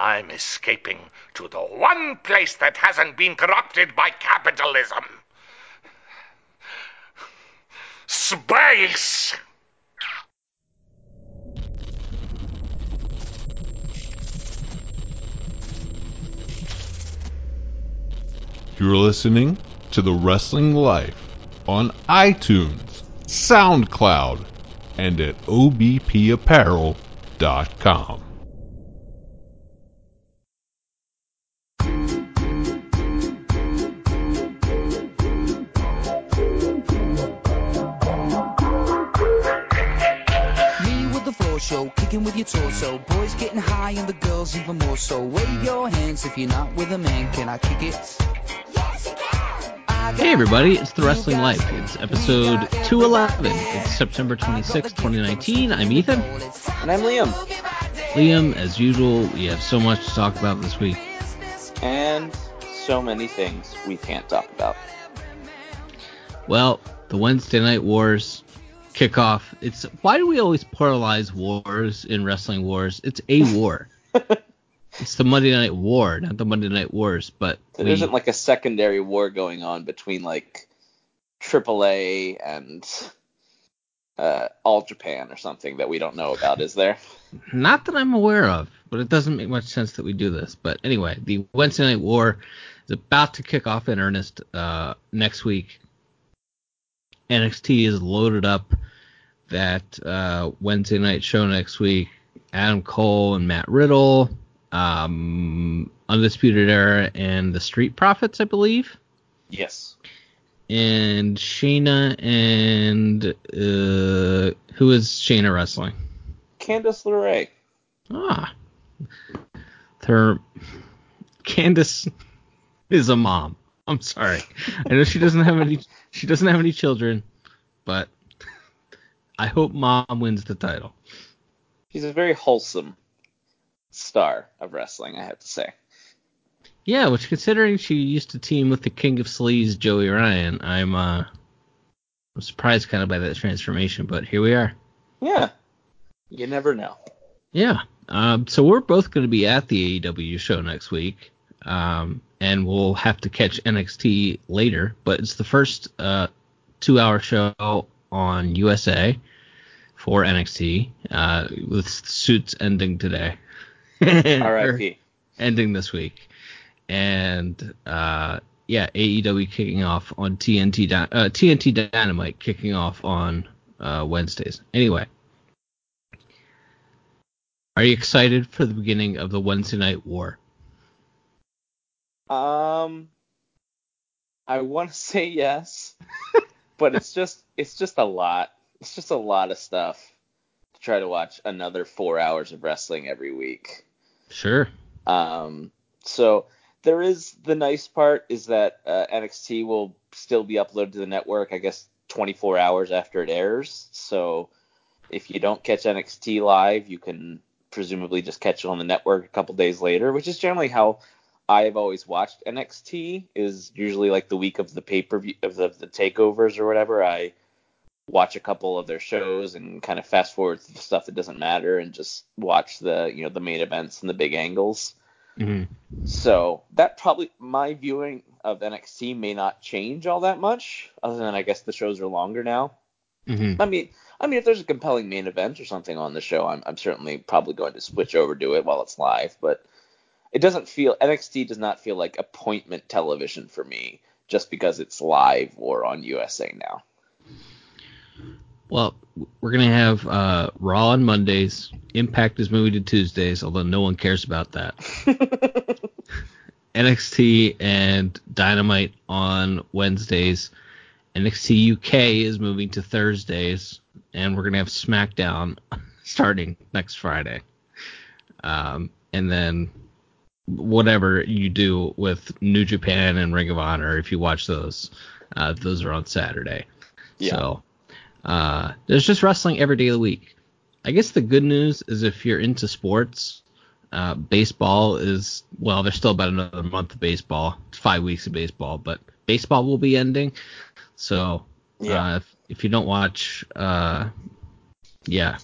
I'm escaping to the one place that hasn't been corrupted by capitalism. Space! You're listening to The Wrestling Life on iTunes, SoundCloud, and at obpapparel.com. the kicking with your torso. Boys getting high and the girls even more so. Wave your hands if you're not with a man. Can I kick it? Hey everybody, it's The Wrestling Life. It's episode 211. It's September 26, 2019. I'm Ethan. And I'm Liam. Liam, as usual, we have so much to talk about this week. And so many things we can't talk about. Well, the Wednesday Night Wars kickoff. It's why do we always pluralize wars in wrestling wars? It's a war. it's the Monday Night War, not the Monday Night Wars, but There we- isn't like a secondary war going on between like AAA and uh, All Japan or something that we don't know about, is there? Not that I'm aware of, but it doesn't make much sense that we do this. But anyway, the Wednesday Night War is about to kick off in earnest uh, next week. NXT is loaded up that uh, Wednesday night show next week. Adam Cole and Matt Riddle, um, Undisputed Era, and the Street Profits, I believe. Yes. And Shayna and uh, who is Shayna wrestling? Candice LeRae. Ah. Her Candice is a mom. I'm sorry. I know she doesn't have any she doesn't have any children, but I hope mom wins the title. She's a very wholesome star of wrestling, I have to say. Yeah, which considering she used to team with the King of Sleaze, Joey Ryan, I'm uh I'm surprised kind of by that transformation, but here we are. Yeah. You never know. Yeah. Um, so we're both going to be at the AEW show next week, um, and we'll have to catch NXT later. But it's the first uh, two-hour show on USA for NXT, uh, with suits ending today. R.I.P. ending this week, and uh, yeah, AEW kicking off on TNT uh, TNT Dynamite kicking off on uh, Wednesdays. Anyway, are you excited for the beginning of the Wednesday Night War? Um, I want to say yes, but it's just it's just a lot. It's just a lot of stuff to try to watch another four hours of wrestling every week. Sure. Um, so there is the nice part is that uh, NXT will still be uploaded to the network, I guess, 24 hours after it airs. So if you don't catch NXT live, you can presumably just catch it on the network a couple days later, which is generally how I've always watched NXT. Is usually like the week of the pay per view of the, the takeovers or whatever. I watch a couple of their shows and kind of fast forward to the stuff that doesn't matter and just watch the you know the main events and the big angles. hmm So that probably my viewing of NXT may not change all that much, other than I guess the shows are longer now. hmm I mean, I mean, if there's a compelling main event or something on the show, I'm, I'm certainly probably going to switch over to it while it's live. But it doesn't feel NXT does not feel like appointment television for me just because it's live or on USA now. Well, we're gonna have uh, Raw on Mondays. Impact is moving to Tuesdays, although no one cares about that. NXT and Dynamite on Wednesdays. NXT UK is moving to Thursdays, and we're gonna have SmackDown starting next Friday. Um, and then whatever you do with New Japan and Ring of Honor, if you watch those, uh, those are on Saturday. Yeah. So uh, there's just wrestling every day of the week. I guess the good news is if you're into sports, uh, baseball is well, there's still about another month of baseball, It's five weeks of baseball, but baseball will be ending. So Yeah. uh, if, if you don't watch, uh, yeah.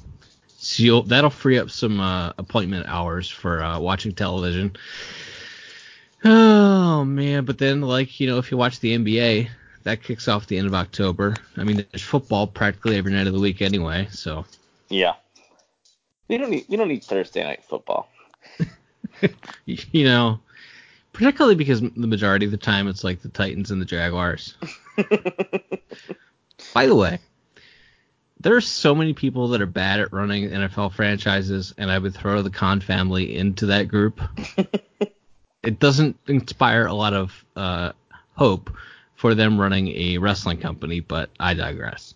So you'll, that'll free up some uh, appointment hours for uh, watching television. Oh man, but then like you know, if you watch the NBA, that kicks off the end of October. I mean, there's football practically every night of the week anyway, so Yeah. We don't need we don't need Thursday night football. you know, particularly because the majority of the time it's like the Titans and the Jaguars. By the way, there are so many people that are bad at running NFL franchises, and I would throw the Khan family into that group. it doesn't inspire a lot of uh, hope for them running a wrestling company, but I digress.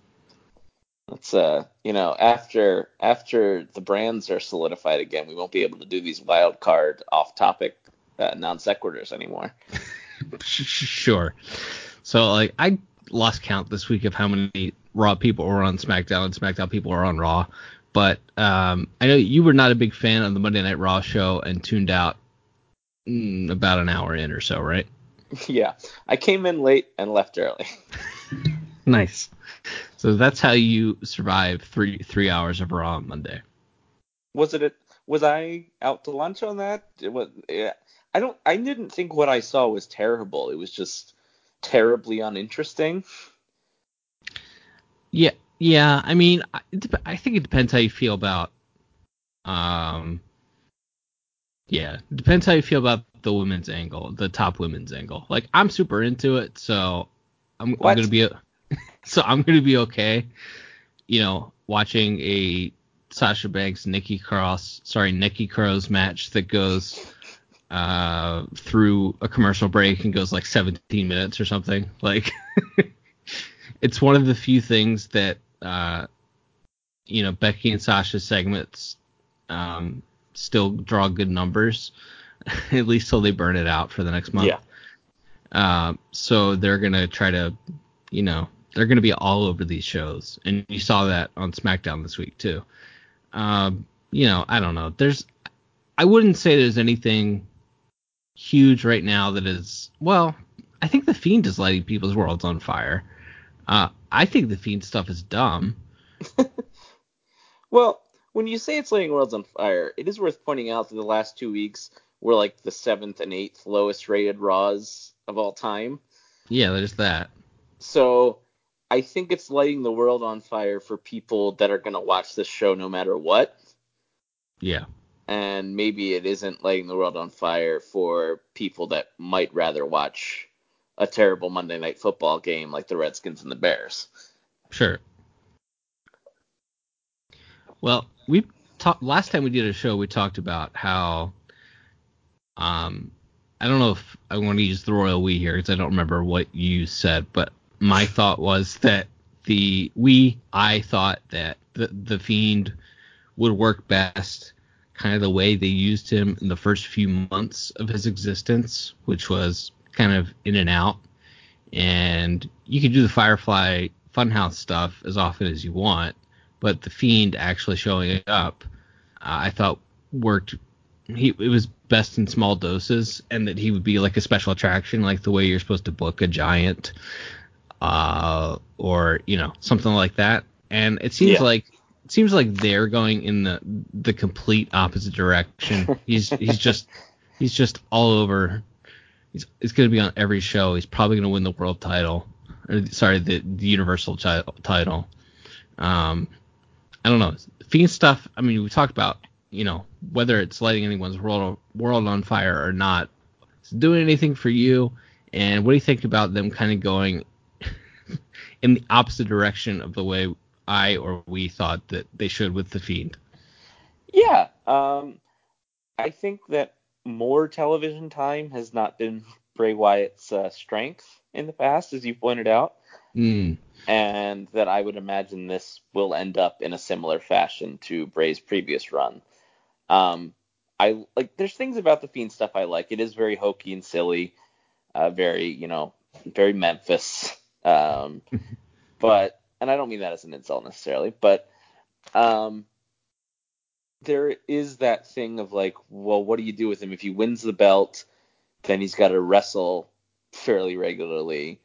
It's uh, you know, after after the brands are solidified again, we won't be able to do these wild card off topic uh, non sequiturs anymore. sure. So like I lost count this week of how many Raw people were on SmackDown and SmackDown people were on Raw, but um, I know you were not a big fan of the Monday Night Raw show and tuned out mm, about an hour in or so, right? yeah, I came in late and left early. nice. So that's how you survive three three hours of Raw on Monday. Was it? A, was I out to lunch on that? It was. Yeah, I don't. I didn't think what I saw was terrible. It was just terribly uninteresting. Yeah, yeah. I mean, I, I think it depends how you feel about. Um. Yeah, it depends how you feel about the women's angle, the top women's angle. Like I'm super into it, so I'm, I'm gonna be. So I'm gonna be okay. You know, watching a Sasha Banks Nikki Cross, sorry Nikki Cross match that goes uh, through a commercial break and goes like 17 minutes or something. Like, it's one of the few things that uh, you know Becky and Sasha's segments um, still draw good numbers, at least till they burn it out for the next month. Yeah. Uh, so they're gonna try to, you know, they're going to be all over these shows, and you saw that on SmackDown this week too. Um, you know, I don't know. There's, I wouldn't say there's anything huge right now that is. Well, I think the Fiend is lighting people's worlds on fire. Uh, I think the Fiend stuff is dumb. well, when you say it's lighting worlds on fire, it is worth pointing out that the last two weeks were like the seventh and eighth lowest rated Raws of all time. Yeah, there's that. So I think it's lighting the world on fire for people that are going to watch this show no matter what. Yeah. And maybe it isn't lighting the world on fire for people that might rather watch a terrible Monday night football game like the Redskins and the Bears. Sure. Well, we talked last time we did a show we talked about how um I don't know if I want to use the royal we here because I don't remember what you said, but my thought was that the we I thought that the the fiend would work best kind of the way they used him in the first few months of his existence, which was kind of in and out. And you could do the Firefly Funhouse stuff as often as you want, but the Fiend actually showing up, uh, I thought worked. He it was best in small doses, and that he would be like a special attraction, like the way you're supposed to book a giant uh, or you know something like that. And it seems yeah. like seems like they're going in the the complete opposite direction. he's he's just he's just all over. He's he's going to be on every show. He's probably going to win the world title. Or, sorry, the, the universal chi- title. Um, I don't know. Fiend stuff. I mean, we talked about you know whether it's lighting anyone's world world on fire or not. Is doing anything for you? And what do you think about them kind of going in the opposite direction of the way I or we thought that they should with the Fiend. Yeah, um, I think that more television time has not been Bray Wyatt's uh, strength in the past, as you pointed out, mm. and that I would imagine this will end up in a similar fashion to Bray's previous run. Um, I like. There's things about the Fiend stuff I like. It is very hokey and silly, uh, very you know, very Memphis. Um, but and I don't mean that as an insult necessarily, but um, there is that thing of like, well, what do you do with him if he wins the belt? Then he's got to wrestle fairly regularly,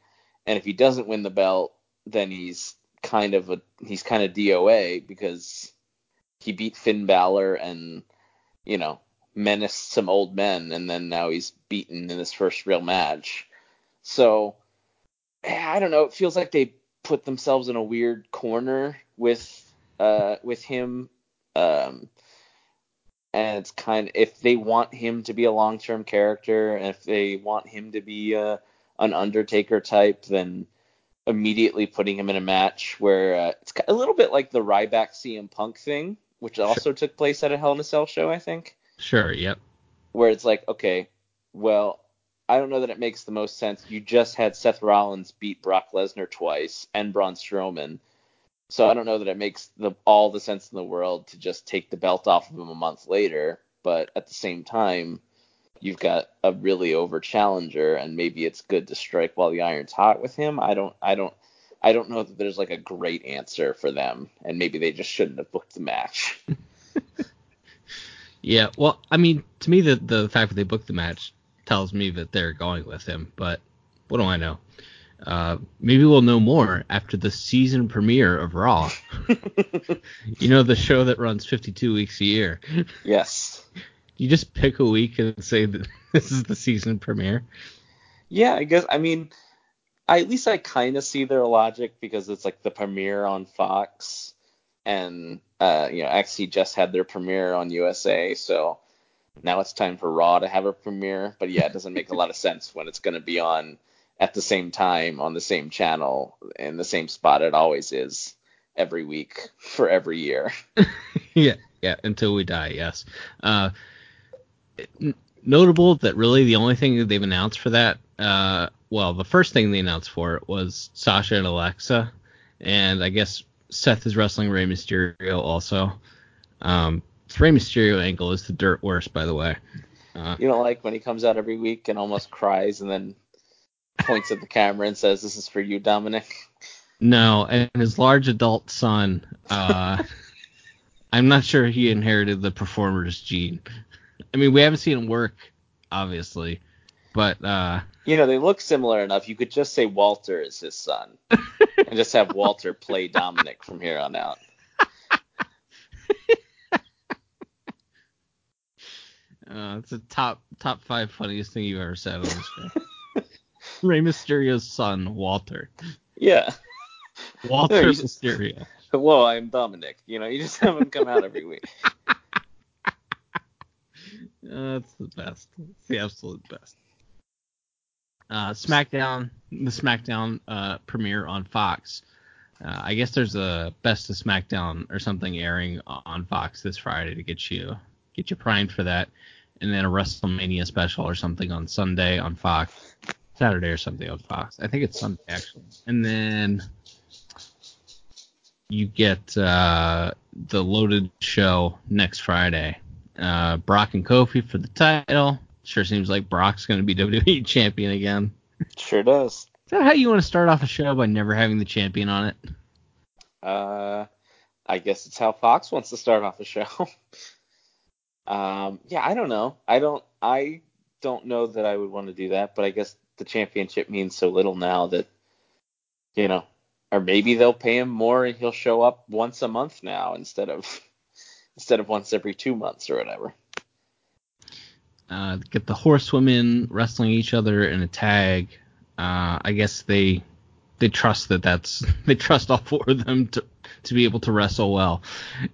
and if he doesn't win the belt, then he's kind of a he's kind of DOA because he beat Finn Balor and you know menaced some old men, and then now he's beaten in his first real match. So I don't know. It feels like they put themselves in a weird corner with uh with him. Um, and it's kind of if they want him to be a long term character, and if they want him to be a, an Undertaker type, then immediately putting him in a match where uh, it's a little bit like the Ryback CM Punk thing, which also sure. took place at a Hell in a Cell show, I think. Sure. Yep. Where it's like, okay, well, I don't know that it makes the most sense. You just had Seth Rollins beat Brock Lesnar twice and Braun Strowman. So I don't know that it makes the all the sense in the world to just take the belt off of him a month later. But at the same time, you've got a really over challenger, and maybe it's good to strike while the iron's hot with him. I don't, I don't, I don't know that there's like a great answer for them, and maybe they just shouldn't have booked the match. yeah, well, I mean, to me, the the fact that they booked the match tells me that they're going with him, but what do I know? Uh, maybe we'll know more after the season premiere of Raw. you know, the show that runs 52 weeks a year. Yes you just pick a week and say that this is the season premiere? Yeah, I guess. I mean, I, at least I kind of see their logic because it's like the premiere on Fox, and uh, you know, NXT just had their premiere on USA, so now it's time for Raw to have a premiere. But yeah, it doesn't make a lot of sense when it's going to be on at the same time on the same channel in the same spot it always is every week for every year. yeah, yeah, until we die. Yes. Uh, notable that really the only thing that they've announced for that, uh, well, the first thing they announced for it was Sasha and Alexa, and I guess Seth is wrestling Rey Mysterio also. Um, the Rey Mysterio angle is the dirt worst, by the way. Uh, you don't like when he comes out every week and almost cries and then points at the camera and says, "This is for you, Dominic." No, and his large adult son. Uh, I'm not sure he inherited the performer's gene. I mean, we haven't seen him work, obviously, but uh, you know they look similar enough. You could just say Walter is his son, and just have Walter play Dominic from here on out. Uh, it's a top top five funniest thing you've ever said on this show. Rey Mysterio's son, Walter. Yeah. Walter no, Mysterio. Well, I'm Dominic. You know, you just have him come out every week. Uh, that's the best. It's the absolute best. Uh, SmackDown, the SmackDown uh, premiere on Fox. Uh, I guess there's a Best of SmackDown or something airing on Fox this Friday to get you get you primed for that, and then a WrestleMania special or something on Sunday on Fox, Saturday or something on Fox. I think it's Sunday actually, and then you get uh, the loaded show next Friday uh, Brock and Kofi for the title. Sure seems like Brock's going to be WWE champion again. Sure does. Is that how you want to start off a show by never having the champion on it? Uh, I guess it's how Fox wants to start off a show. um, yeah, I don't know. I don't. I don't know that I would want to do that, but I guess the championship means so little now that you know, or maybe they'll pay him more and he'll show up once a month now instead of instead of once every two months or whatever. Uh, get the horsewomen wrestling each other in a tag. Uh, I guess they they trust that that's they trust all four of them to to be able to wrestle well,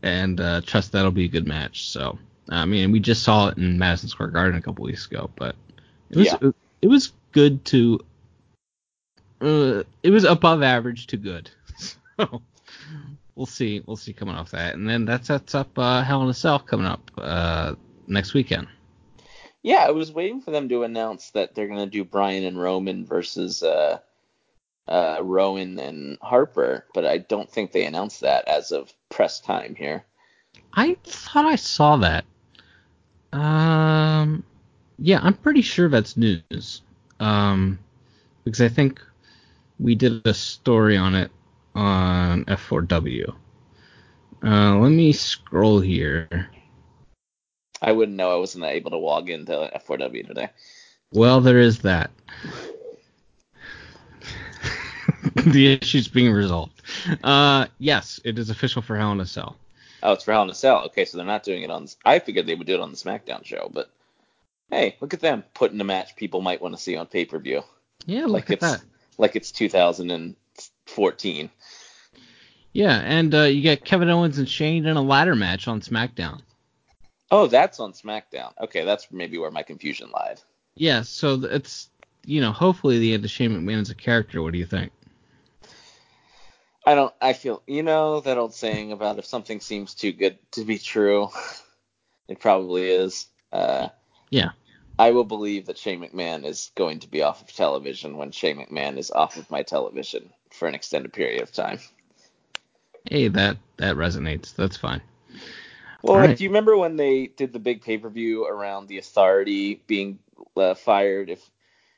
and uh, trust that'll be a good match. So I mean, we just saw it in Madison Square Garden a couple weeks ago, but it was yeah. it, was good to uh, it was above average to good. So we'll see. We'll see coming off that, and then that sets up uh, Hell in a Cell coming up uh, next weekend. Yeah, I was waiting for them to announce that they're gonna do Bryan and Roman versus uh, uh, Rowan and Harper, but I don't think they announced that as of press time here. I thought I saw that. Um, yeah, I'm pretty sure that's news. Um, because I think we did a story on it on F4W. Uh, let me scroll here. I wouldn't know. I wasn't able to log into F4W today. Well, there is that. the issue's being resolved. Uh, yes, it is official for Hell in a Cell. Oh, it's for Hell in a Cell. Okay, so they're not doing it on. I figured they would do it on the SmackDown show, but hey, look at them putting a match people might want to see on pay per view. Yeah, Like it's that. like it's 2014. Yeah, and uh, you get Kevin Owens and Shane in a ladder match on SmackDown. Oh, that's on SmackDown. Okay, that's maybe where my confusion lied. Yeah, so it's you know hopefully the end of Shane McMahon as a character. What do you think? I don't. I feel you know that old saying about if something seems too good to be true, it probably is. Uh, Yeah. I will believe that Shane McMahon is going to be off of television when Shane McMahon is off of my television for an extended period of time. Hey, that that resonates. That's fine. Well, All right. do you remember when they did the big pay per view around the Authority being uh, fired if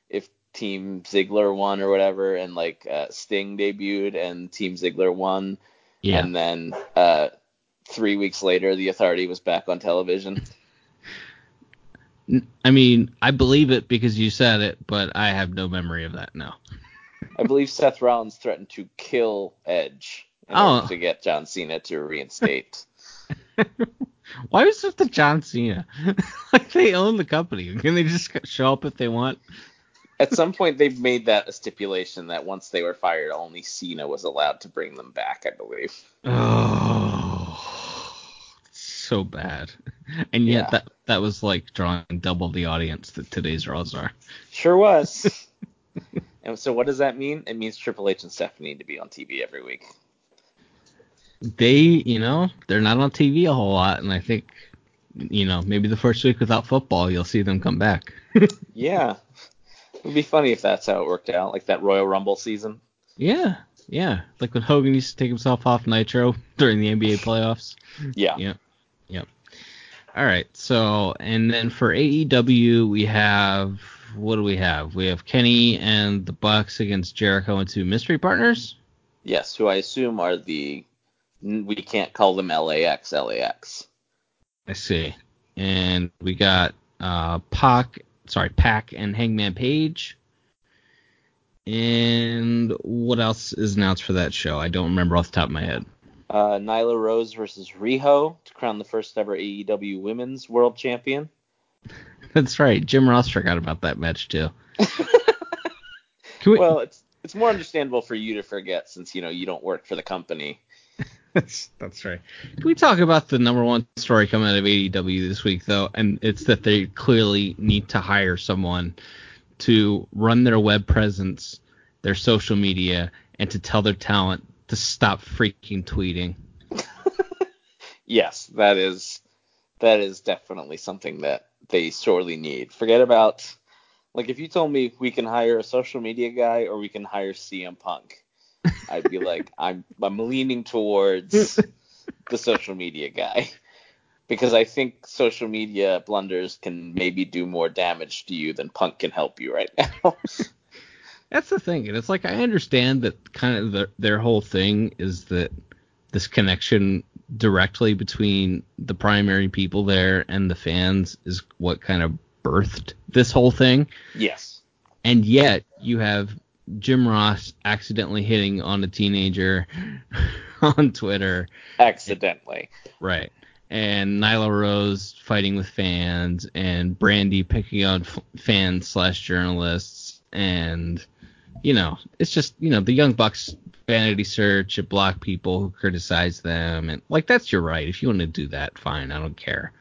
if Team Ziggler won or whatever, and like uh, Sting debuted and Team Ziggler won, Yeah. and then uh, three weeks later the Authority was back on television. I mean, I believe it because you said it, but I have no memory of that now. I believe Seth Rollins threatened to kill Edge Oh. to get John Cena to reinstate. Why was it the John Cena? like they own the company. Can they just show up if they want? At some point, they've made that a stipulation that once they were fired, only Cena was allowed to bring them back. I believe. Oh, so bad. And yet Yeah. that that was like drawing double the audience that today's Raws are. Sure was. and so, what does that mean? It means Triple H and Stephanie need to be on TV every week. They, you know, they're not on TV a whole lot, and I think, you know, maybe the first week without football, you'll see them come back. Yeah. It would be funny if that's how it worked out, like that Royal Rumble season. yeah, yeah. Like when Hogan used to take himself off Nitro during the NBA playoffs. Yeah. Yep. Yep. All right. So, and then for AEW, we have what do we have? We have Kenny and the Bucks against Jericho and two mystery partners. Yes, who I assume are the. We can't call them LAX, LAX. I see. And we got uh Pac, sorry, Pack and Hangman Page. And what else is announced for that show? I don't remember off the top of my head. Uh, Nyla Rose versus Riho to crown the first ever AEW Women's World Champion. That's right. Jim Ross forgot about that match too. We, Well, it's it's more understandable for you to forget since you know you don't work for the company. That's that's right. Can we talk about the number one story coming out of AEW this week though? And it's that they clearly need to hire someone to run their web presence, their social media, and to tell their talent to stop freaking tweeting. Yes, that is that is definitely something that they sorely need. Forget about like if you told me we can hire a social media guy or we can hire CM Punk, I'd be like I'm I'm leaning towards the social media guy because I think social media blunders can maybe do more damage to you than Punk can help you right now. That's the thing, and it's like I understand that kind of the, their whole thing is that this connection directly between the primary people there and the fans is what kind of birthed this whole thing. yes. And yet you have Jim Ross accidentally hitting on a teenager on Twitter, Accidentally. right? And Nyla Rose fighting with fans, and Brandi picking on f- fans slash journalists, and you know, it's just you know the Young Bucks vanity search at block people who criticize them, and like that's your right. If you want to do that, fine, I don't care.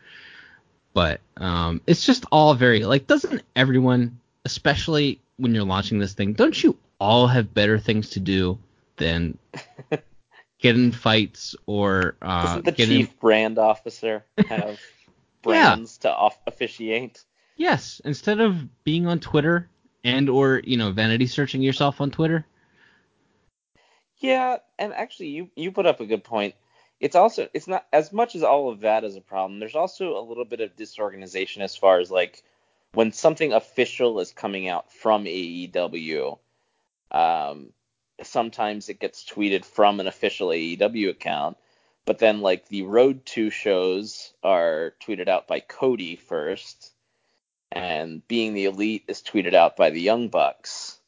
But um, it's just all very like, doesn't everyone, especially when you're launching this thing, don't you all have better things to do than get in fights or uh, Doesn't the get chief in? brand officer have brands to off- officiate? Yes, instead of being on Twitter and or you know vanity searching yourself on Twitter. Yeah, and actually, you you put up a good point. It's also it's not as much as all of that is a problem. There's also a little bit of disorganization as far as like when something official is coming out from AEW. Um, sometimes it gets tweeted from an official AEW account, but then like the Road to shows are tweeted out by Cody first, and Being the Elite is tweeted out by the Young Bucks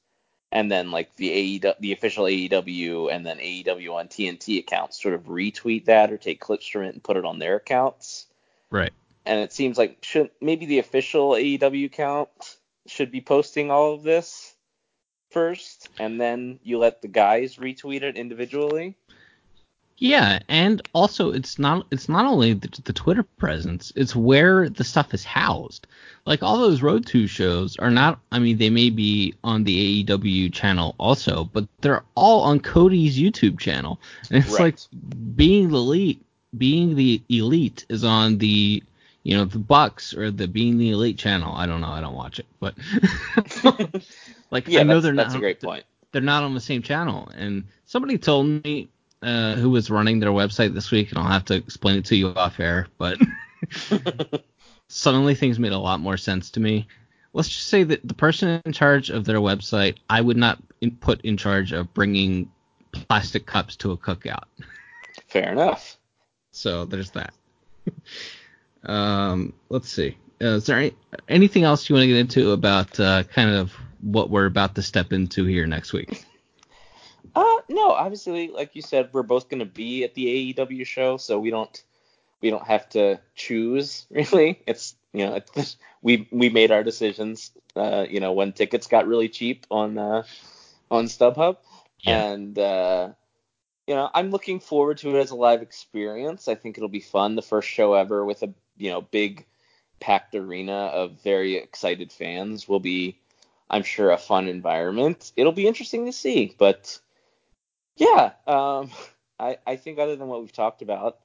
and then like the AEW, the official AEW and then AEW on TNT accounts sort of retweet that or take clips from it and put it on their accounts. Right. And it seems like should maybe the official AEW account should be posting all of this first, and then you let the guys retweet it individually. Yeah, and also it's not it's not only the, the, Twitter presence, it's where the stuff is housed. Like all those Road to shows are not I mean they may be on the AEW channel also, but they're all on Cody's YouTube channel. And it's right. like being the elite being the elite is on the you know the Bucks or the being the elite channel. I don't know, I don't watch it, but like yeah, I know they're not. that's a great point. They're not on the same channel and somebody told me uh, who was running their website this week, and I'll have to explain it to you off air. But suddenly things made a lot more sense to me. Let's just say that the person in charge of their website, I would not in, put in charge of bringing plastic cups to a cookout. Fair enough. So there's that. Um, let's see. Uh, is there any, anything else you want to get into about uh, kind of what we're about to step into here next week? Uh, no, obviously, like you said, we're both going to be at the AEW show, so we don't we don't have to choose really. It's you know it's, we we made our decisions. Uh, you know when tickets got really cheap on uh, on StubHub, yeah. and uh, you know I'm looking forward to it as a live experience. I think it'll be fun. The first show ever with a you know big packed arena of very excited fans will be, I'm sure, a fun environment. It'll be interesting to see, but yeah, um, I, I think other than what we've talked about,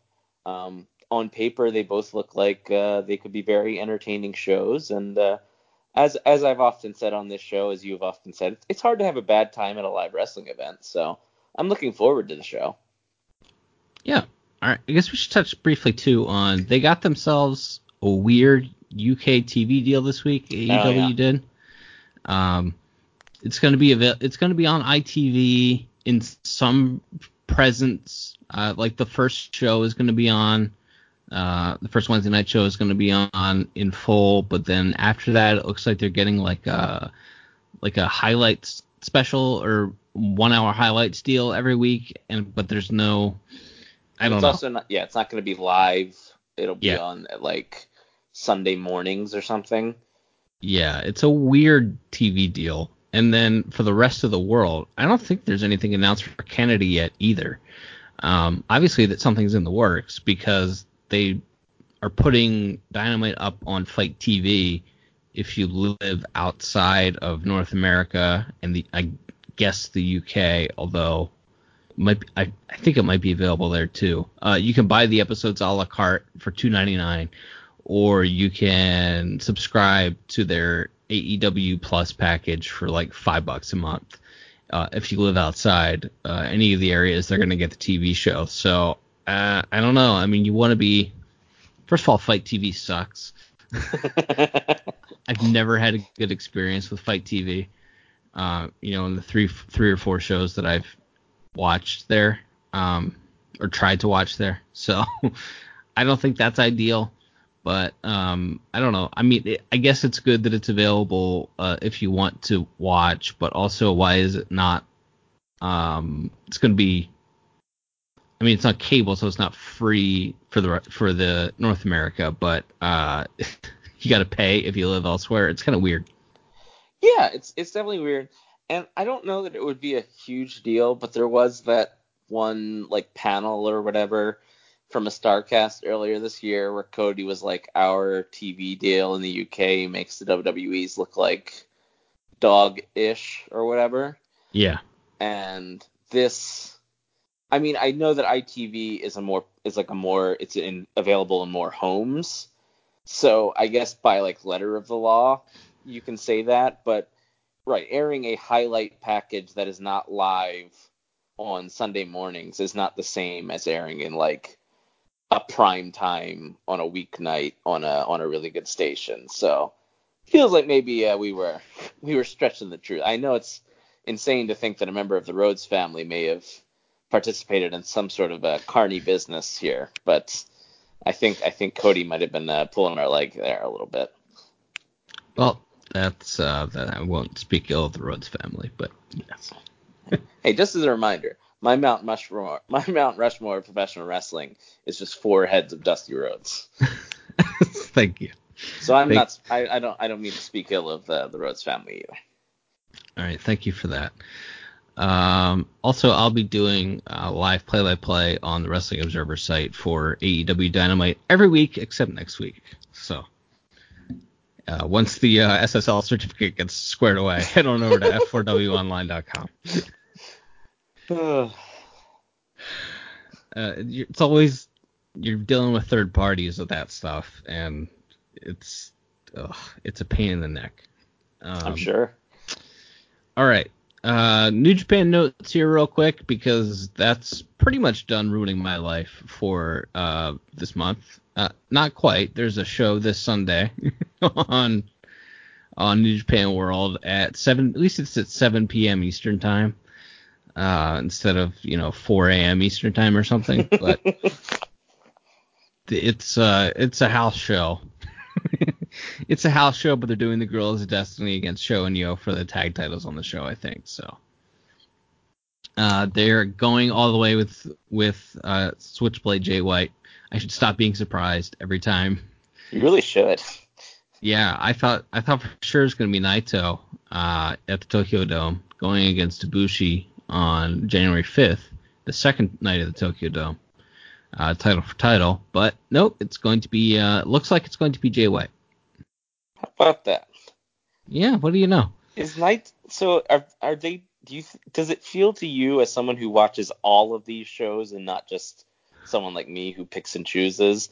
um, on paper they both look like uh, they could be very entertaining shows. And uh, as as I've often said on this show, as you've often said, it's hard to have a bad time at a live wrestling event. So I'm looking forward to the show. Yeah. All right. I guess we should touch briefly too on they got themselves a weird UK TV deal this week. AEW oh, yeah. did. Um, it's going to be avail- it's going to be on ITV in some presence. Uh, like the first show is going to be on. Uh, the first Wednesday night show is going to be on in full, but then after that, it looks like they're getting like a like a highlights special or one hour highlights deal every week, and but there's no. I don't it's know. also not. Yeah, it's not going to be live. It'll be Yeah. on like Sunday mornings or something. Yeah, it's a weird TV deal. And then for the rest of the world, I don't think there's anything announced for Canada yet either. Um, obviously, that something's in the works because they are putting Dynamite up on Fight TV if you live outside of North America and the I guess the UK, although might be, I, I think it might be available there too. Uh, you can buy the episodes a la carte for two ninety nine, or you can subscribe to their AEW Plus package for like five bucks a month. Uh, if you live outside uh, any of the areas, they're going to get the TV show. So uh, I don't know. I mean, you want to be. First of all, Fight TV sucks. I've never had a good experience with Fight TV. Uh, you know, in the three three or four shows that I've watched there, um, or tried to watch there. So I don't think that's ideal. But um, I don't know. I mean, it, I guess it's good that it's available uh, if you want to watch. But also, why is it not? Um, it's going to be. I mean, it's not cable, so it's not free for the for the North America. But uh, you got to pay if you live elsewhere. It's kind of weird. Yeah, it's it's definitely weird. And I don't know that it would be a huge deal, but there was that one like panel or whatever from a Starcast earlier this year where Cody was like, our TV deal in the UK makes the WWE's look like dog-ish or whatever. Yeah. And this, I mean, I know that ITV is a more is like a more it's in available in more homes. So I guess by like letter of the law, you can say that. But right, airing a highlight package that is not live on Sunday mornings is not the same as airing in like a prime time on a weeknight on a on a really good station. So feels like maybe uh, we were we were stretching the truth. I know it's insane to think that a member of the Rhodes family may have participated in some sort of a carny business here, but I think I think Cody might have been uh, pulling our leg there a little bit. Well, that's uh, that I won't speak ill of the Rhodes family, but yes. Hey, just as a reminder, my Mount Rushmore, my Mount Rushmore of professional wrestling is just four heads of Dusty Rhodes. Thank you. So I'm Thank- not. I, I don't. I don't mean to speak ill of uh, the Rhodes family either. All right, thank you for that. Um, also, I'll be doing uh, live play-by-play on the Wrestling Observer site for AEW Dynamite every week except next week. Uh, once the uh, SSL certificate gets squared away, head on over to f4wonline.com. Uh, it's always you're dealing with third parties with that stuff, and it's ugh, it's a pain in the neck. Um, I'm sure. all right. Uh, New Japan notes here real quick because that's pretty much done ruining my life for uh, this month. Uh, not quite. There's a show this Sunday on on New Japan World at seven. At least it's at 7 p.m. Eastern time uh, instead of you know 4 a.m. Eastern time or something. But it's uh it's a house show. it's a house show, but they're doing the Guerrillas of Destiny against SHO and YOH for the tag titles on the show, I think. So uh, they're going all the way with with uh, Switchblade Jay White. I should stop being surprised every time. You really should. Yeah, I thought I thought for sure it's going to be Naito uh, at the Tokyo Dome going against Ibushi on January 5th, the second night of the Tokyo Dome, uh, title for title. But nope, it's going to be. Uh, looks like it's going to be Jay White. How about that? Yeah, what do you know? Is night so are are they do you does it feel to you as someone who watches all of these shows and not just someone like me who picks and chooses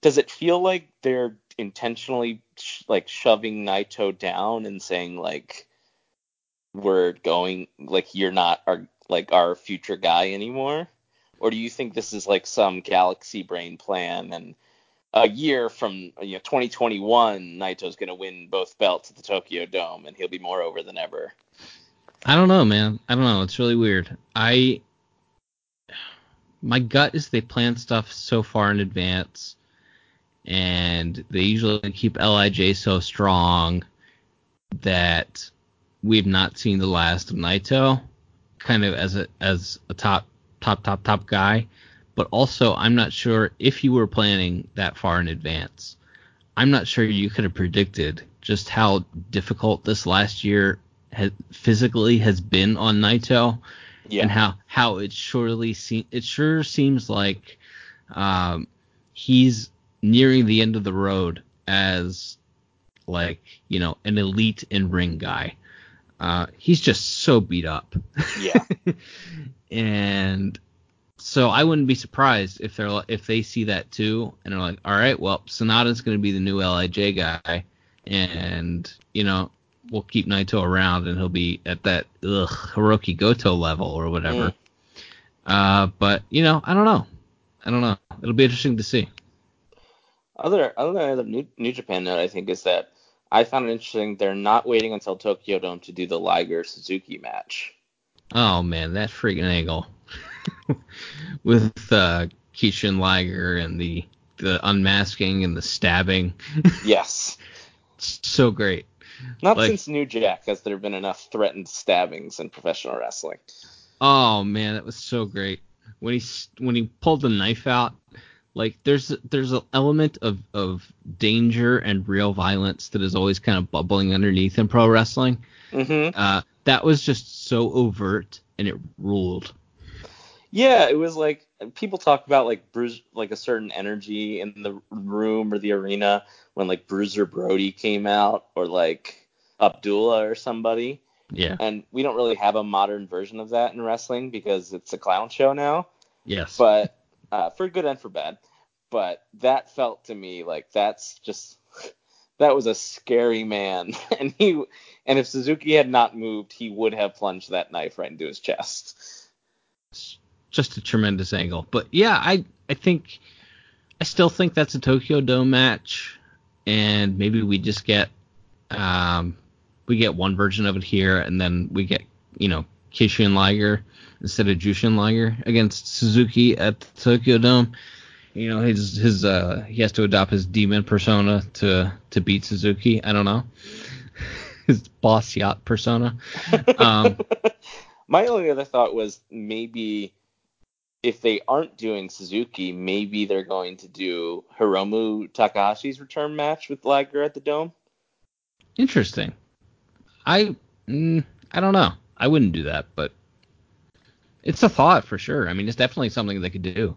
does it feel like they're intentionally sh- like shoving Naito down and saying like we're going like you're not our like our future guy anymore or do you think this is like some galaxy brain plan and a year from you know 2021 Naito's going to win both belts at the Tokyo Dome and he'll be more over than ever. I don't know, man. I don't know. It's really weird. I my gut is they plan stuff so far in advance, and they usually keep LIJ so strong that we've not seen the last of Naito, kind of as a as a top top top top guy. But also, I'm not sure if you were planning that far in advance. I'm not sure you could have predicted just how difficult this last year has, physically has been on Naito Yeah. and how how it surely se- it sure seems like um, he's nearing the end of the road as like you know an elite in ring guy. Uh, he's just so beat up, yeah. and so I wouldn't be surprised if they're if they see that too and they're like, all right, well Sanada's going to be the new LIJ guy, and you know we'll keep Naito around and he'll be at that ugh, Hirooki Goto level or whatever. Uh, but you know, I don't know. I don't know. It'll be interesting to see. Other other other New, New Japan note I think is that I found it interesting they're not waiting until Tokyo Dome to do the Liger Suzuki match. Oh man, that freaking angle with uh, Kishin Liger and the the unmasking and the stabbing, Yes. so great. Not Like- since New Jack has there been enough threatened stabbings in professional wrestling. Oh man, that was so great when he when he pulled the knife out. Like there's there's an element of of danger and real violence that is always kind of bubbling underneath in pro wrestling. Mm-hmm. Uh, that was just so overt and it ruled. Yeah, it was like people talk about like Bruce, like a certain energy in the room or the arena when like Bruiser Brody came out or like Abdullah or somebody. Yeah. And we don't really have a modern version of that in wrestling because it's a clown show now. Yes. But uh, for good and for bad. But that felt to me like that's just that was a scary man, and he and if Suzuki had not moved, he would have plunged that knife right into his chest. Just a tremendous angle. But yeah, I I think I still think that's a Tokyo Dome match, and maybe we just get um we get one version of it here, and then we get you know Kishin Liger instead of Jushin Liger against Suzuki at the Tokyo Dome. You know his his uh he has to adopt his demon persona to to beat Suzuki. I don't know. his boss yacht persona. Um, My only other thought was maybe if they aren't doing Suzuki, maybe they're going to do Hiromu Takahashi's return match with Liger at the Dome. interesting. I mm, I don't know. I wouldn't do that, but it's a thought for sure. I mean, it's definitely something they could do.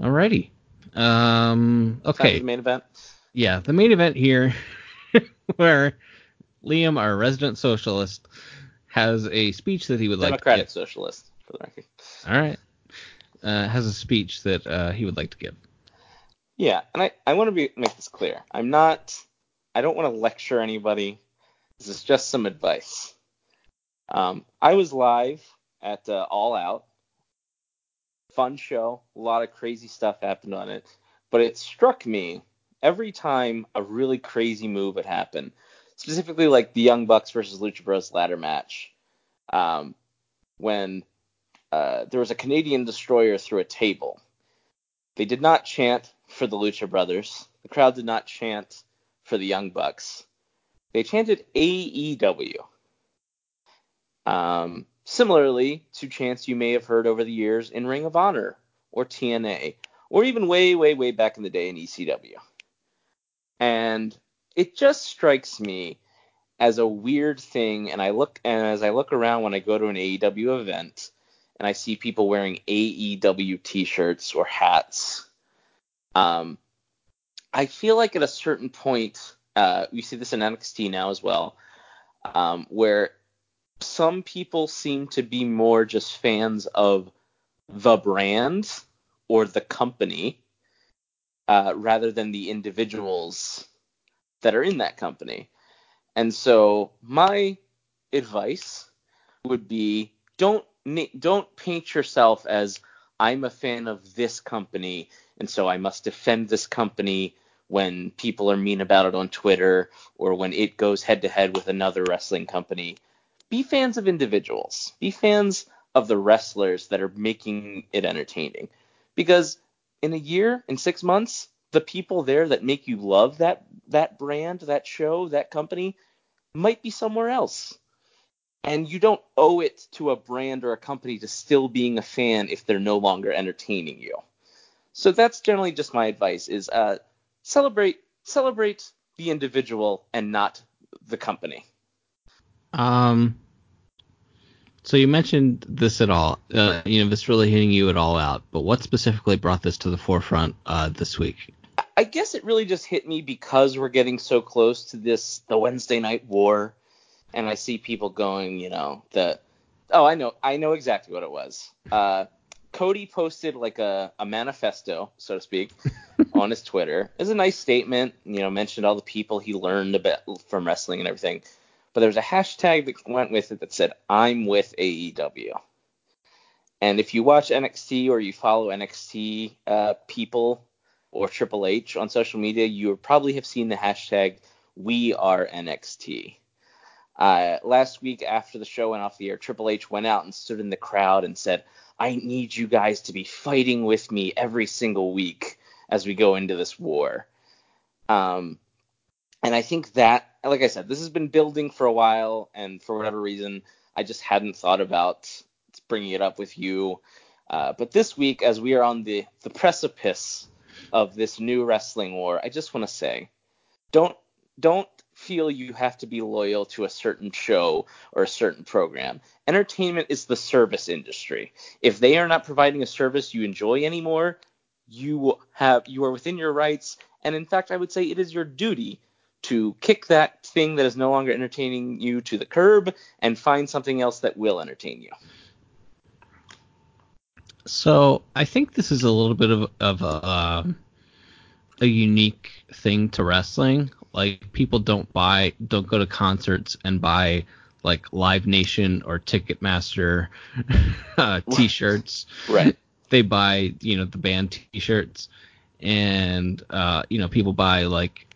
Alrighty. Um. Okay. the main event. yeah, the main event here, where Liam, our resident socialist, has a speech that he would like Democratic Socialist, for the record. All right. Uh, has a speech that uh, he would like to give. Yeah, and I, I want to be make this clear. I'm not I don't want to lecture anybody. This is just some advice. Um, I was live at uh, All Out. Fun show. A lot of crazy stuff happened on it. But it struck me every time a really crazy move had happen, specifically like the Young Bucks versus Lucha Bros ladder match, um, when uh, there was a Canadian destroyer through a table. They did not chant for the Lucha Brothers. The crowd did not chant for the Young Bucks. They chanted AEW. Um, similarly to chants you may have heard over the years in Ring of Honor or TNA, or even way, way, way back in the day in ECW. And it just strikes me as a weird thing. And I look, and as I look around when I go to an AEW event, and I see people wearing AEW T-shirts or hats. Um, I feel like at a certain point, uh, we see this in NXT now as well, um, where some people seem to be more just fans of the brand or the company uh, rather than the individuals that are in that company. And so my advice would be don't don't paint yourself as I'm a fan of this company and so I must defend this company when people are mean about it on Twitter or when it goes head to head with another wrestling company. Be fans of individuals. Be fans of the wrestlers that are making it entertaining. Because in a year, in 6 months, the people there that make you love that that brand, that show, that company might be somewhere else and you don't owe it to a brand or a company to still being a fan if they're no longer entertaining you. So that's generally just my advice: is uh, celebrate celebrate the individual and not the company. Um. So you mentioned this at all, uh, you know, this really hitting you at all out. But what specifically brought this to the forefront uh, this week? I guess it really just hit me because we're getting so close to this the Wednesday night war, and I see people going, you know, the oh I know I know exactly what it was. Uh, Cody posted like a, a manifesto, so to speak, on his Twitter. It's a nice statement, you know, mentioned all the people he learned about from wrestling and everything. But there was a hashtag that went with it that said, I'm with AEW. And if you watch NXT or you follow NXT uh, people or Triple H on social media, you probably have seen the hashtag We Are NXT. Uh, last week after the show went off the air, Triple H went out and stood in the crowd and said, I need you guys to be fighting with me every single week as we go into this war. Um, and I think that, like I said, this has been building for a while, and for whatever reason, I just hadn't thought about bringing it up with you. Uh, but this week, as we are on the, the precipice of this new wrestling war, I just want to say, don't don't feel you have to be loyal to a certain show or a certain program. Entertainment is the service industry. If they are not providing a service you enjoy anymore, you have you are within your rights, and in fact, I would say it is your duty to kick that thing that is no longer entertaining you to the curb and find something else that will entertain you. So I think this is a little bit of, of a, uh, a unique thing to wrestling. Like people don't buy, don't go to concerts and buy like Live Nation or Ticketmaster uh, t-shirts. Right. They buy, you know, the band t-shirts, and uh, you know, people buy like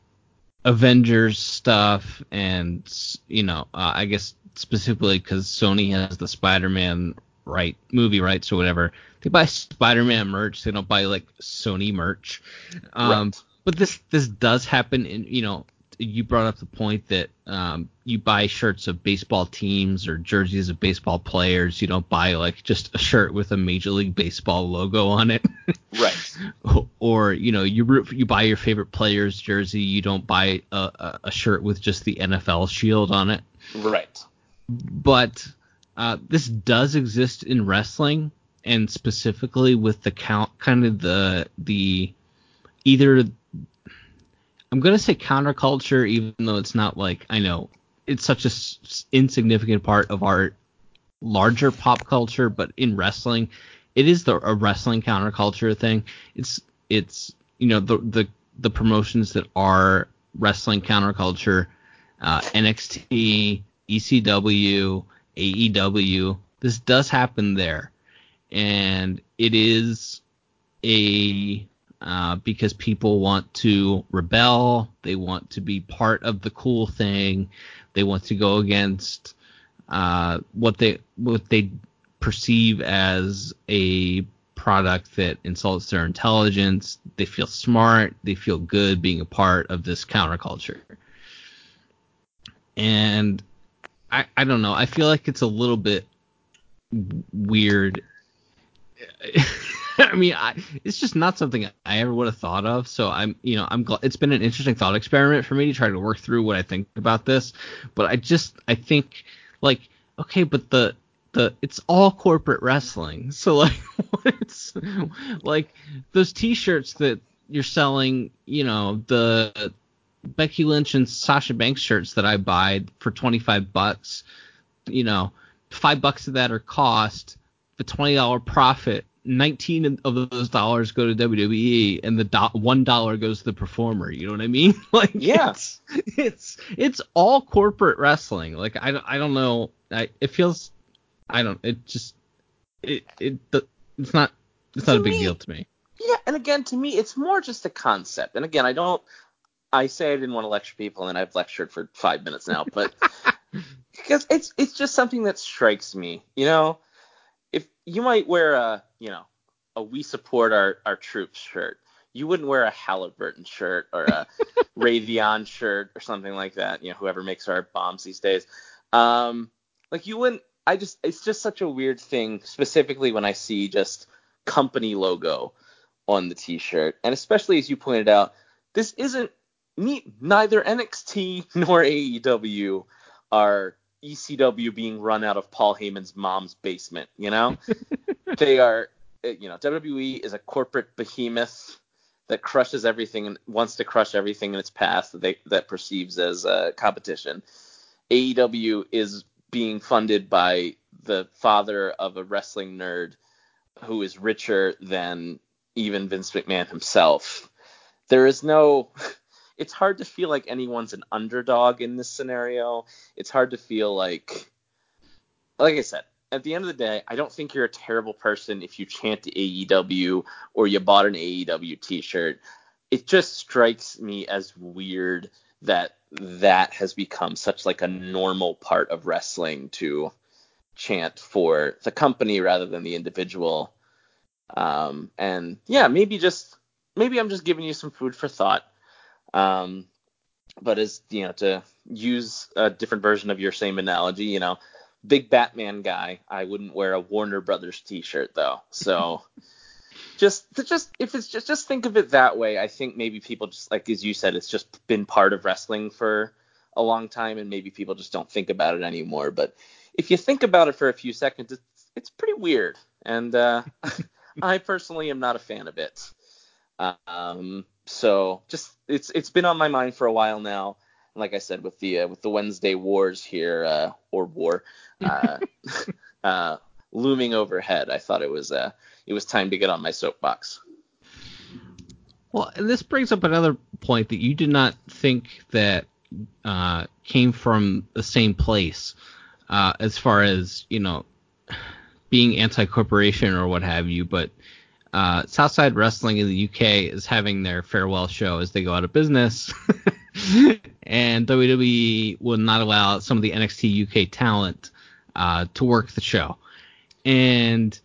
Avengers stuff, and you know, uh, I guess specifically because Sony has the Spider-Man right movie rights or whatever. They buy Spider-Man merch. They don't buy like Sony merch. Um, Right. But this this does happen in you know you brought up the point that um, you buy shirts of baseball teams or jerseys of baseball players. You don't buy like just a shirt with a Major League Baseball logo on it. Right. or you know you root you buy your favorite player's jersey. You don't buy a, a shirt with just the NFL shield on it. Right. But uh, this does exist in wrestling, and specifically with the count kind of the the either I'm gonna say counterculture, even though it's not like I know it's such a s- insignificant part of our larger pop culture, but in wrestling, it is the a wrestling counterculture thing. It's it's you know the the the promotions that are wrestling counterculture, uh, NXT, ECW, AEW. This does happen there, and it is a uh, because people want to rebel. They want to be part of the cool thing. They want to go against uh, what they what they perceive as a product that insults their intelligence. They feel smart. They feel good being a part of this counterculture. And I I don't know. I feel like it's a little bit weird. I mean, I, it's just not something I ever would have thought of. So I'm, you know, I'm it's been an interesting thought experiment for me to try to work through what I think about this. But I just, I think, like, okay, but the the it's all corporate wrestling. So like, it's like those T-shirts that you're selling, you know, the Becky Lynch and Sasha Banks shirts that I buy for 25 bucks, you know, five bucks of that are cost, the twenty dollar profit 19 of those dollars go to WWE and the do- one dollar goes to the performer. You know what I mean? like Yeah. it's, it's it's all corporate wrestling. Like I, don't- I don't know. I, it feels I don't. It just it it it's not it's not a big me- deal to me. Yeah, and again, to me, it's more just a concept. And again, I don't. I say I didn't want to lecture people, and I've lectured for five minutes now, but because it's it's just something that strikes me. You know, if you might wear a you know a we support our our troops shirt, you wouldn't wear a Halliburton shirt or a Raytheon shirt or something like that. You know, whoever makes our bombs these days. Um, like you wouldn't. I just it's just such a weird thing, specifically when I see just company logo on the t-shirt, and especially as you pointed out, this isn't. Neither NXT nor AEW are ECW being run out of Paul Heyman's mom's basement. You know, they are. uh, You know, WWE is a corporate behemoth that crushes everything and wants to crush everything in its path that they that perceives as uh, competition. AEW is being funded by the father of a wrestling nerd who is richer than even Vince McMahon himself. There is no it's hard to feel like anyone's an underdog in this scenario. It's hard to feel like like I said, at the end of the day, I don't think you're a terrible person if you chant the AEW or you bought an AEW t-shirt. It just strikes me as weird that that has become such like a normal part of wrestling to chant for the company rather than the individual. Um, and yeah, maybe just maybe I'm just giving you some food for thought. Um, but as you know, to use a different version of your same analogy, you know, big Batman guy, I wouldn't wear a Warner Brothers T-shirt though. So just just if it's just just think of it that way. I think maybe people just like as you said, it's just been part of wrestling for a long time, and maybe people just don't think about it anymore. But if you think about it for a few seconds, it's it's pretty weird, and uh, I personally am not a fan of it. Um, so just it's it's been on my mind for a while now. And like I said, with the uh, with the Wednesday wars here uh, or war uh, uh, looming overhead, I thought it was uh, it was time to get on my soapbox. Well, and this brings up another point that you did not think that uh, came from the same place, uh, as far as you know, being anti-corporation or what have you. But uh, Southside Wrestling in the UK is having their farewell show as they go out of business, and WWE will not allow some of the NXT UK talent uh, to work the show. And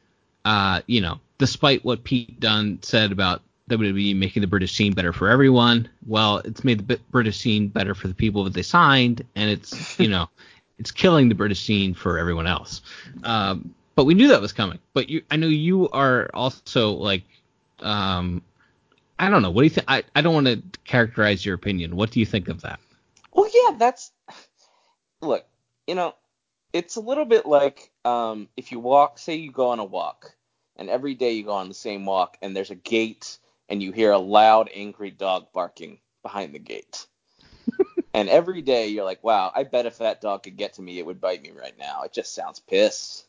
uh, you know, despite what Pete Dunne said about WWE making the British scene better for everyone. Well, it's made the British scene better for the people that they signed, and it's you know, it's killing the British scene for everyone else. Um, but we knew that was coming. But you, I know you are also like, um, I don't know. What do you think? I, I don't want to characterize your opinion. What do you think of that? Well, yeah, that's look, you know, it's a little bit like um, if you walk, say you go on a walk, and every day you go on the same walk, and there's a gate, and you hear a loud, angry dog barking behind the gate. and every day you're like, wow, I bet if that dog could get to me, it would bite me right now. It just sounds pissed.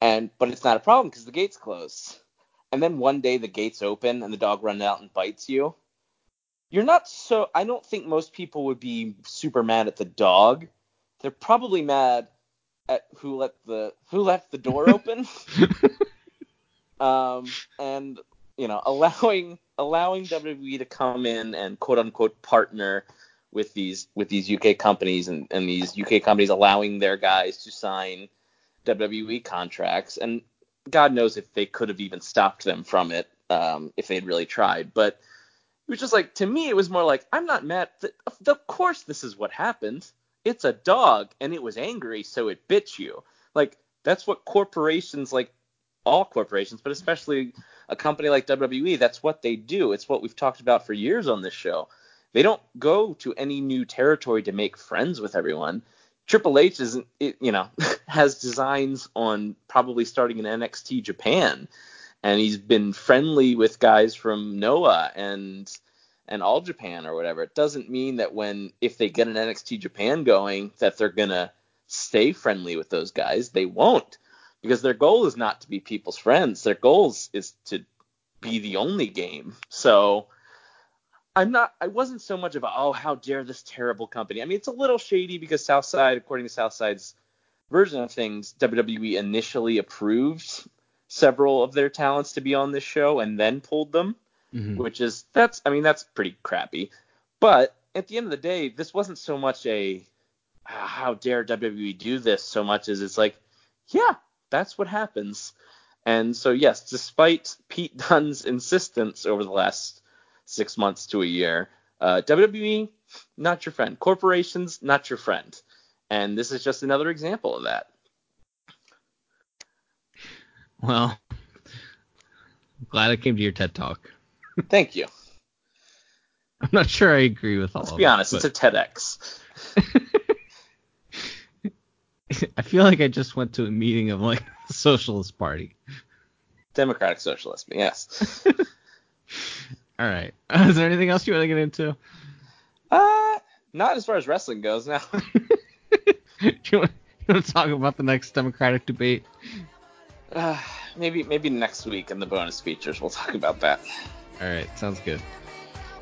And but it's not a problem because the gate's closed. And then one day the gates open and the dog runs out and bites you. You're not so. I don't think most people would be super mad at the dog. They're probably mad at who let the who left the door open. um, and you know, allowing allowing WWE to come in and quote unquote partner with these with these UK companies and, and these UK companies allowing their guys to sign WWE contracts, and God knows if they could have even stopped them from it um, if they'd really tried. But it was just like to me, it was more like I'm not mad. Of course, this is what happened. It's a dog, and it was angry, so it bit you. Like that's what corporations, like all corporations, but especially a company like WWE, that's what they do. It's what we've talked about for years on this show. They don't go to any new territory to make friends with everyone. Triple H isn't, you know, has designs on probably starting in NXT Japan, and he's been friendly with guys from Noah and and All Japan or whatever. It doesn't mean that when if they get an NXT Japan going that they're gonna stay friendly with those guys. They won't because their goal is not to be people's friends. Their goal is to be the only game. So I'm not. I wasn't so much of a oh how dare this terrible company. I mean it's a little shady because Southside, according to Southside's version of things, WWE initially approved several of their talents to be on this show and then pulled them, mm-hmm. which is that's I mean that's pretty crappy. But at the end of the day, this wasn't so much a ah, how dare WWE do this so much as it's like yeah that's what happens. And so yes, despite Pete Dunne's insistence over the last six months to a year. Uh, WWE, not your friend. Corporations, not your friend. And this is just another example of that. Well, glad I came to your TED Talk. Thank you. I'm not sure I agree with all Let's be honest, it, it's a TEDx. I feel like I just went to a meeting of like the Socialist Party. Democratic Socialist, yes. All right. Is there anything else you want to get into? Uh, not as far as wrestling goes now. you, want, you want to talk about the next Democratic debate? Uh, maybe maybe next week in the bonus features we'll talk about that. All right, sounds good.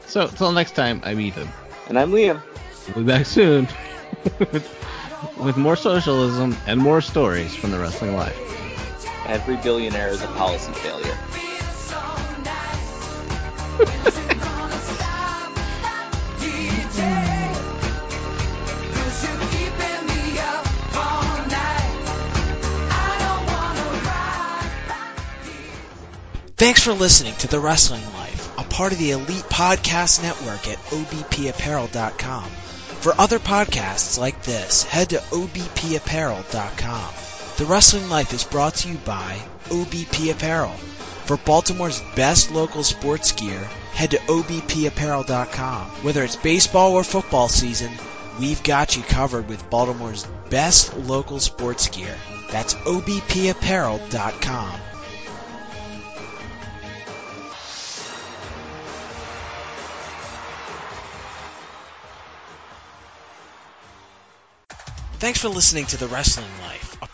So until next time, I'm Ethan. And I'm Liam. We'll be back soon with more socialism and more stories from the wrestling life. Every billionaire is a policy failure. Thanks for listening to The Wrestling Life, a part of the Elite Podcast Network at obpapparel.com. For other podcasts like this, head to obpapparel.com. The Wrestling Life is brought to you by OBP Apparel. For Baltimore's best local sports gear, head to obpapparel.com. Whether it's baseball or football season, we've got you covered with Baltimore's best local sports gear. That's obpapparel.com. Thanks for listening to The Wrestling Life,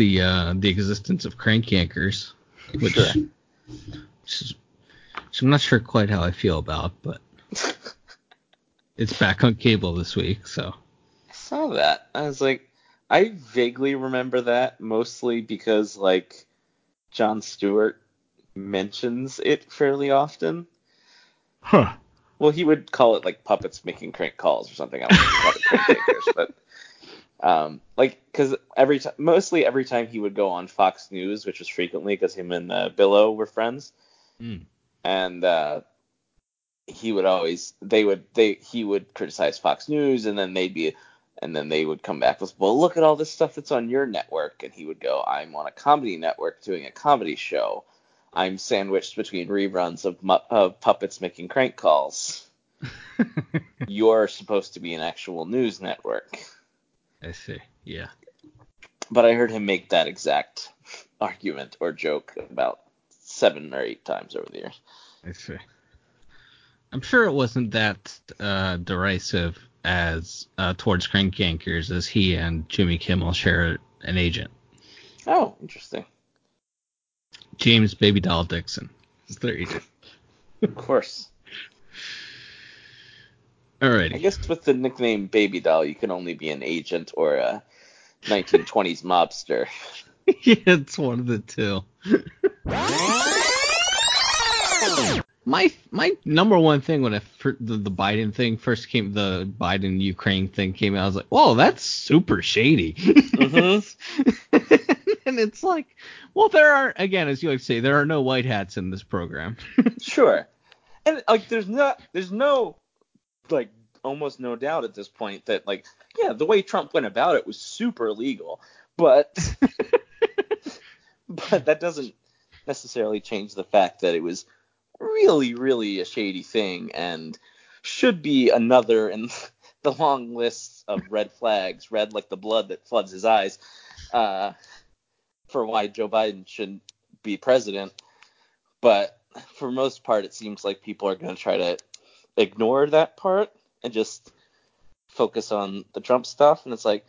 The uh, the existence of crank yankers, which, Sure. which, is, which I'm not sure quite how I feel about, but it's back on cable this week, so I saw that. I was like, I vaguely remember that mostly because like Jon Stewart mentions it fairly often. Huh. Well, he would call it like puppets making crank calls or something. I don't know if he called it crank makers, but um, like because every time, mostly every time he would go on Fox News, which was frequently because him and uh, Billo were friends, Mm. and uh, he would always they would they he would criticize Fox News, and then they'd be and then they would come back with, well, look at all this stuff that's on your network, and he would go, I'm on a comedy network doing a comedy show. I'm sandwiched between reruns of, mu- of puppets making crank calls. You're supposed to be an actual news network. I see. Yeah. But I heard him make that exact argument or joke about seven or eight times over the years. I see. I'm sure it wasn't that uh, derisive as uh, towards crank yankers as he and Jimmy Kimmel share an agent. Oh, interesting. James Baby Doll Dixon is their agent. Of course. I guess with the nickname Baby Doll, you can only be an agent or a 1920s mobster. yeah, it's one of the two. my my number one thing when I the, the Biden thing first came, the Biden Ukraine thing came out, I was like, whoa, that's super shady. Mm-hmm. and it's like, well, there are again, as you like to say, there are no white hats in this program. Sure. And like there's not there's no like almost no doubt at this point that like yeah, the way Trump went about it was super illegal. But but that doesn't necessarily change the fact that it was really really a shady thing and should be another in the long list of red flags, red like the blood that floods his eyes, uh, for why Joe Biden shouldn't be president. But for most part, it seems like people are going to try to ignore that part and just focus on the Trump stuff. And it's like,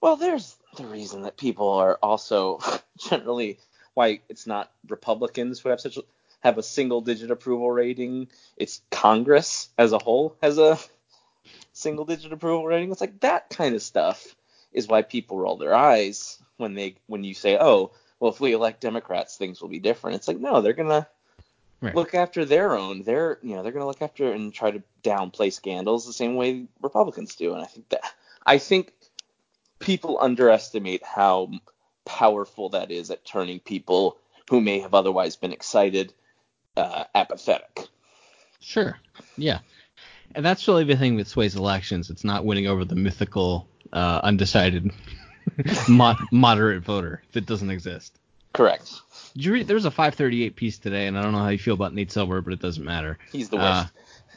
well, there's the reason that people are also generally why it's not Republicans who have such have a single digit approval rating. It's Congress as a whole has a single digit approval rating. It's like that kind of stuff is why people roll their eyes when they when you say, oh, well, if we elect Democrats, things will be different. It's like no, they're gonna Right. look after their own. They're you know they're gonna look after and try to downplay scandals the same way Republicans do. And I think that I think people underestimate how powerful that is at turning people who may have otherwise been excited uh, apathetic. Sure. Yeah. And that's really the thing that sways elections. It's not winning over the mythical, uh, undecided, mo- moderate voter that doesn't exist. Correct. Did you read? There was a 538 piece today, and I don't know how you feel about Nate Silver, but it doesn't matter. He's the Uh, worst.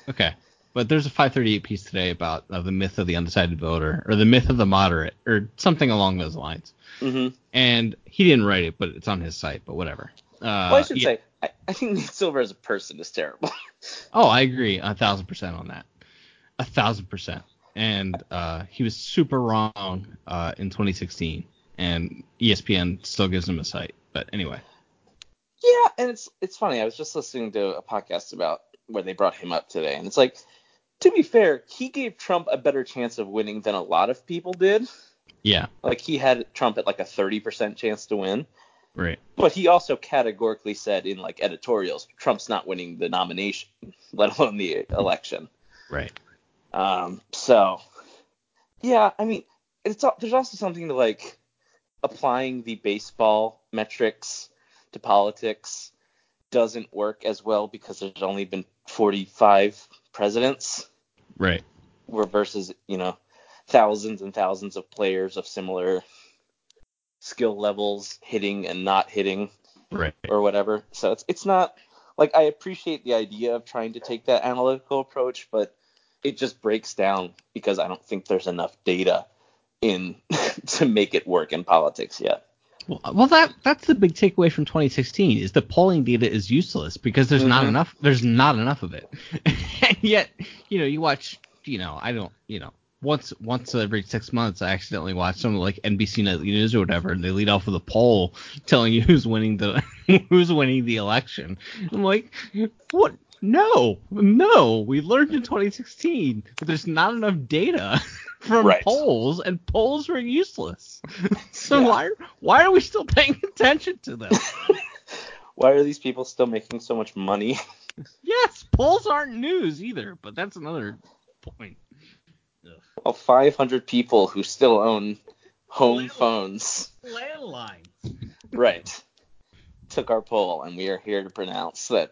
okay. But there's a 538 piece today about uh, the myth of the undecided voter, or the myth of the moderate, or something along those lines. hmm And he didn't write it, but it's on his site. But whatever. Uh, well, I should yeah. say I, I think Nate Silver as a person is terrible. Oh, I agree a thousand percent on that. A thousand percent. And uh, he was super wrong uh, in 2016, and ESPN still gives him a site. But anyway, Yeah, and it's it's funny. I was just listening to a podcast about where they brought him up today, and it's like, to be fair, he gave Trump a better chance of winning than a lot of people did. yeah, Like he had Trump at like a 30% chance to win, right, but he also categorically said in like editorials, Trump's not winning the nomination, let alone the election. right, Um, so yeah, I mean, it's there's also something to like applying the baseball metrics to politics doesn't work as well because there's only been 45 presidents right, where versus you know thousands and thousands of players of similar skill levels hitting and not hitting right. or whatever. So it's it's not like I appreciate the idea of trying to take that analytical approach, but it just breaks down because I don't think there's enough data in to make it work in politics yet. Well, well, that that's the big takeaway from 2016 is the polling data is useless because there's not Mhm. enough there's not enough of it. and yet, you know, you watch, you know, I don't, you know, once once every six months, I accidentally watch some like NBC Nightly News or whatever, and they lead off with a poll telling you who's winning the who's winning the election. I'm like, what? No, no. We learned in 2016 that there's not enough data from Right. polls, and polls were useless. so Yeah. why why are we still paying attention to them? Why are these people still making so much money? yes, polls aren't news either, but that's another point. Well, 500 people who still own home phones. Landline. Right. Took our poll, and we are here to pronounce that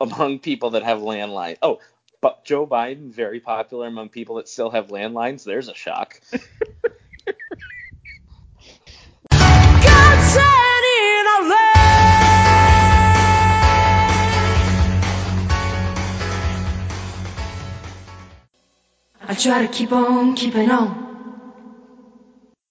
among people that have landline. Oh, but Joe Biden, very popular among people that still have landlines. There's a shock. I try to keep on keeping on.